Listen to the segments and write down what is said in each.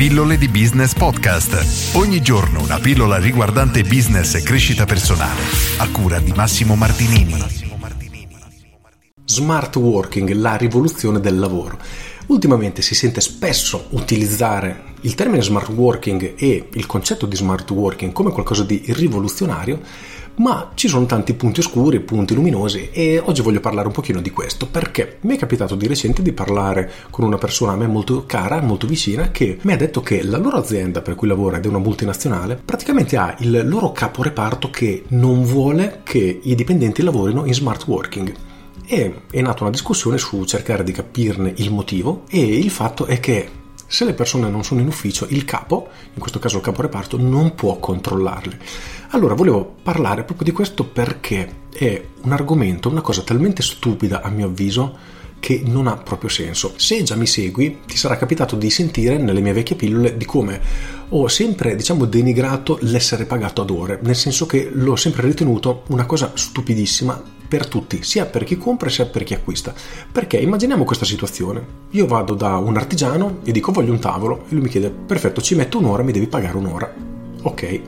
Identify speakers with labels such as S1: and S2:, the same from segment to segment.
S1: Pillole di Business Podcast. Ogni giorno una pillola riguardante business e crescita personale. A cura di Massimo Martinini.
S2: Smart working, la rivoluzione del lavoro. Ultimamente si sente spesso utilizzare il termine smart working e il concetto di smart working come qualcosa di rivoluzionario ma ci sono tanti punti oscuri, punti luminosi e oggi voglio parlare un pochino di questo perché mi è capitato di recente di parlare con una persona a me molto cara, molto vicina, che mi ha detto che la loro azienda per cui lavora ed è una multinazionale praticamente ha il loro capo reparto che non vuole che i dipendenti lavorino in smart working. E è nata una discussione su cercare di capirne il motivo e il fatto è che se le persone non sono in ufficio, il capo, in questo caso il capo reparto, non può controllarle. Allora, volevo parlare proprio di questo perché è un argomento, una cosa talmente stupida a mio avviso che non ha proprio senso. Se già mi segui, ti sarà capitato di sentire nelle mie vecchie pillole di come ho sempre, diciamo, denigrato l'essere pagato ad ore, nel senso che l'ho sempre ritenuto una cosa stupidissima per tutti, sia per chi compra sia per chi acquista. Perché immaginiamo questa situazione. Io vado da un artigiano e dico voglio un tavolo e lui mi chiede perfetto, ci metto un'ora, mi devi pagare un'ora. Ok.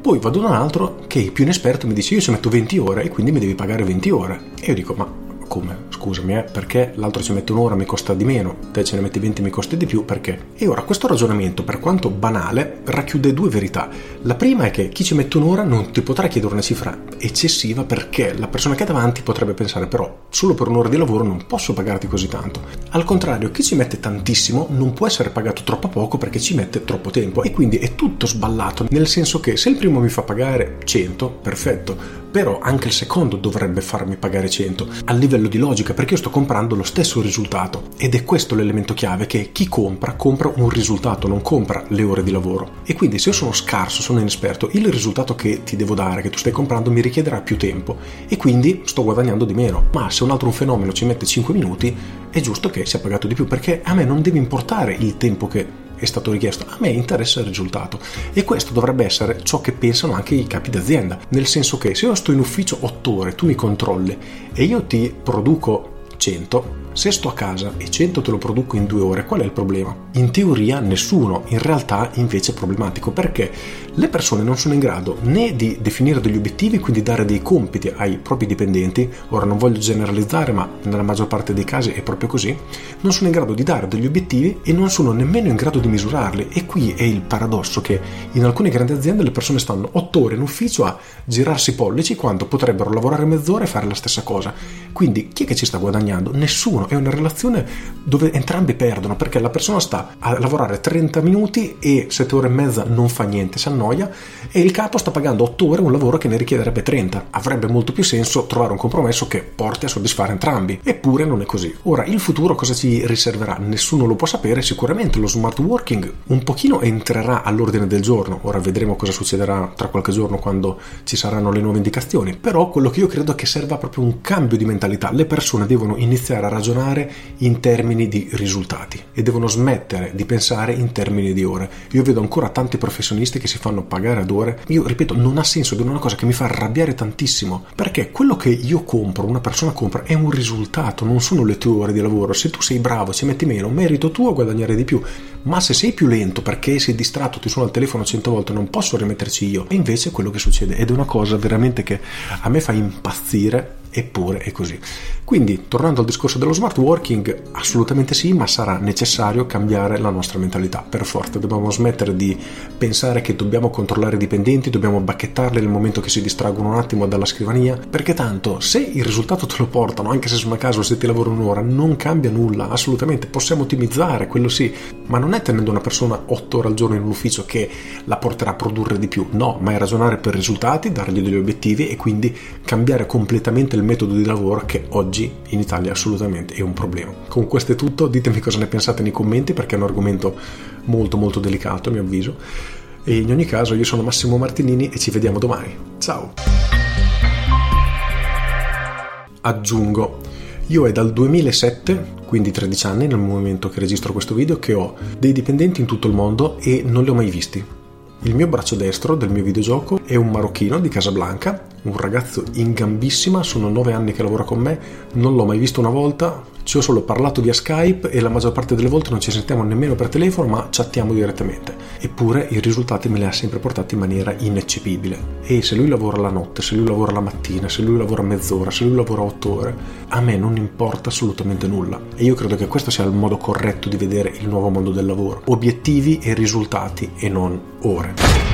S2: Poi vado da un altro che è più inesperto mi dice io ci metto 20 ore e quindi mi devi pagare 20 ore. E io dico ma come? Scusami, eh, perché l'altro ci mette un'ora mi costa di meno, te ce ne metti 20 mi costa di più, perché? E ora questo ragionamento, per quanto banale, racchiude due verità. La prima è che chi ci mette un'ora non ti potrà chiedere una cifra eccessiva perché la persona che è davanti potrebbe pensare però solo per un'ora di lavoro non posso pagarti così tanto. Al contrario, chi ci mette tantissimo non può essere pagato troppo poco perché ci mette troppo tempo e quindi è tutto sballato, nel senso che se il primo mi fa pagare 100, perfetto, però anche il secondo dovrebbe farmi pagare 100 a livello di logica perché io sto comprando lo stesso risultato. Ed è questo l'elemento chiave che chi compra compra un risultato non compra le ore di lavoro. E quindi se io sono scarso sono inesperto il risultato che ti devo dare che tu stai comprando mi richiederà più tempo. E quindi sto guadagnando di meno. Ma se un altro un fenomeno ci mette 5 minuti è giusto che sia pagato di più perché a me non deve importare il tempo che è stato richiesto, a me interessa il risultato. E questo dovrebbe essere ciò che pensano anche i capi d'azienda, nel senso che se io sto in ufficio 8 ore, tu mi controlli e io ti produco 100, se sto a casa e 100 te lo produco in due ore, qual è il problema? In teoria nessuno, in realtà invece è problematico perché le persone non sono in grado né di definire degli obiettivi, quindi dare dei compiti ai propri dipendenti, ora non voglio generalizzare ma nella maggior parte dei casi è proprio così, non sono in grado di dare degli obiettivi e non sono nemmeno in grado di misurarli e qui è il paradosso che in alcune grandi aziende le persone stanno 8 ore in ufficio a girarsi i pollici quando potrebbero lavorare mezz'ora e fare la stessa cosa. Quindi chi è che ci sta guadagnando? Nessuno è una relazione dove entrambi perdono perché la persona sta a lavorare 30 minuti e 7 ore e mezza non fa niente, si annoia e il capo sta pagando 8 ore un lavoro che ne richiederebbe 30. Avrebbe molto più senso trovare un compromesso che porti a soddisfare entrambi. Eppure non è così. Ora, il futuro cosa ci riserverà? Nessuno lo può sapere, sicuramente lo smart working un pochino entrerà all'ordine del giorno. Ora vedremo cosa succederà tra qualche giorno quando ci saranno le nuove indicazioni, però quello che io credo è che serva proprio un cambio di mentalità. Le persone devono iniziare a ragionare in termini di risultati e devono smettere di pensare in termini di ore. Io vedo ancora tanti professionisti che si fanno pagare ad ore. Io ripeto, non ha senso ed è una cosa che mi fa arrabbiare tantissimo perché quello che io compro, una persona compra, è un risultato, non sono le tue ore di lavoro. Se tu sei bravo, ci metti meno, merito tuo guadagnare di più. Ma se sei più lento perché sei distratto, ti suona il telefono cento volte, non posso rimetterci io. E invece è quello che succede ed è una cosa veramente che a me fa impazzire eppure è così. Quindi, tornando al discorso dello smart working, assolutamente sì, ma sarà necessario cambiare la nostra mentalità. Per forza, dobbiamo smettere di pensare che dobbiamo controllare i dipendenti, dobbiamo bacchettarli nel momento che si distraggono un attimo dalla scrivania, perché tanto se il risultato te lo portano, anche se sono a caso, se ti lavoro un'ora, non cambia nulla, assolutamente, possiamo ottimizzare, quello sì, ma non è tenendo una persona 8 ore al giorno in un ufficio che la porterà a produrre di più, no, ma è ragionare per risultati, dargli degli obiettivi e quindi cambiare completamente il metodo di lavoro che oggi in Italia assolutamente è un problema. Con questo è tutto, ditemi cosa ne pensate nei commenti perché è un argomento molto molto delicato a mio avviso. E in ogni caso io sono Massimo Martinini e ci vediamo domani. Ciao! Aggiungo, io è dal 2007, quindi 13 anni nel momento che registro questo video, che ho dei dipendenti in tutto il mondo e non li ho mai visti il mio braccio destro del mio videogioco è un marocchino di Casablanca, un ragazzo in gambissima, sono nove anni che lavora con me, non l'ho mai visto una volta, ci ho solo parlato via Skype e la maggior parte delle volte non ci sentiamo nemmeno per telefono ma chattiamo direttamente. Eppure i risultati me li ha sempre portati in maniera ineccepibile. E se lui lavora la notte, se lui lavora la mattina, se lui lavora mezz'ora, se lui lavora otto ore, a me non importa assolutamente nulla. E io credo che questo sia il modo corretto di vedere il nuovo mondo del lavoro. Obiettivi e risultati e non ore.